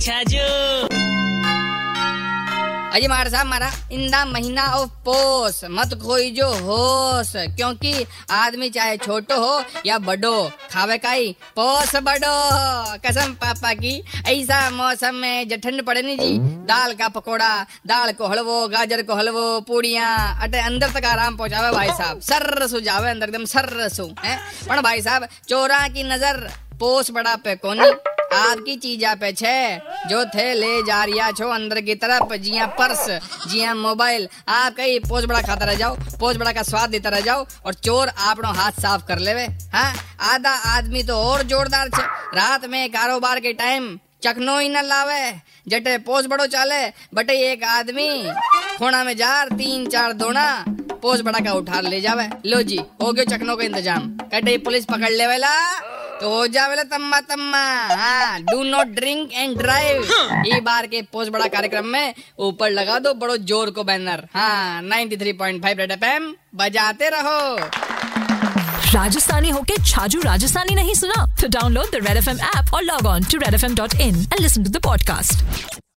अच्छा अजी महाराज साहब, मारा इंदा महीना ऑफ़ पोस मत खोई जो होश, क्योंकि आदमी चाहे छोटो हो या बड़ो, खावे काई पोस बड़ो। कसम पापा की, ऐसा मौसम में जो ठंड पड़े नी जी। दाल का पकोड़ा, दाल को हलवो, गाजर को हलवो, पूड़िया, अटे अंदर तक आराम पहुंचावे भाई साहब। सर रसू जावे अंदर एकदम सर सु है? पर भाई साहब, चोरा की नज़र पोस बड़ा पे कोनी। आपकी चीजा पे छे। जो थे, ले जा रिया छो अंदर की तरफ़। जिया पर्स, जिया मोबाइल। आप कहीं पोज बड़ा खाता रह जाओ पोज बड़ा का स्वाद देता रह जाओ और चोर आपनो हाथ साफ़ कर लेवे हाँ? आधा आदमी तो और जोरदार छे। रात में कारोबार के टाइम चकनो ही न लावे, जटे पोज बड़ो चाले, बटे एक आदमी खोना में जार, तीन चार दोना पोज बड़ा का उठा ले जावे। लो जी, हो गयो चकनो का इंतज़ाम। कटे पुलिस पकड़ ले। वेला तो हो जावेला तम्मा तम्मा। हाँ do not drink and drive ये बार के पोस्ट बड़ा कार्यक्रम में ऊपर लगा दो बड़ो ज़ोर को बैनर हाँ 93.5 रेड एफएम बजाते रहो। राजस्थानी होके छाजू राजस्थानी नहीं सुना? तो download the Red F M app और log on to Red F M dot in and listen to the podcast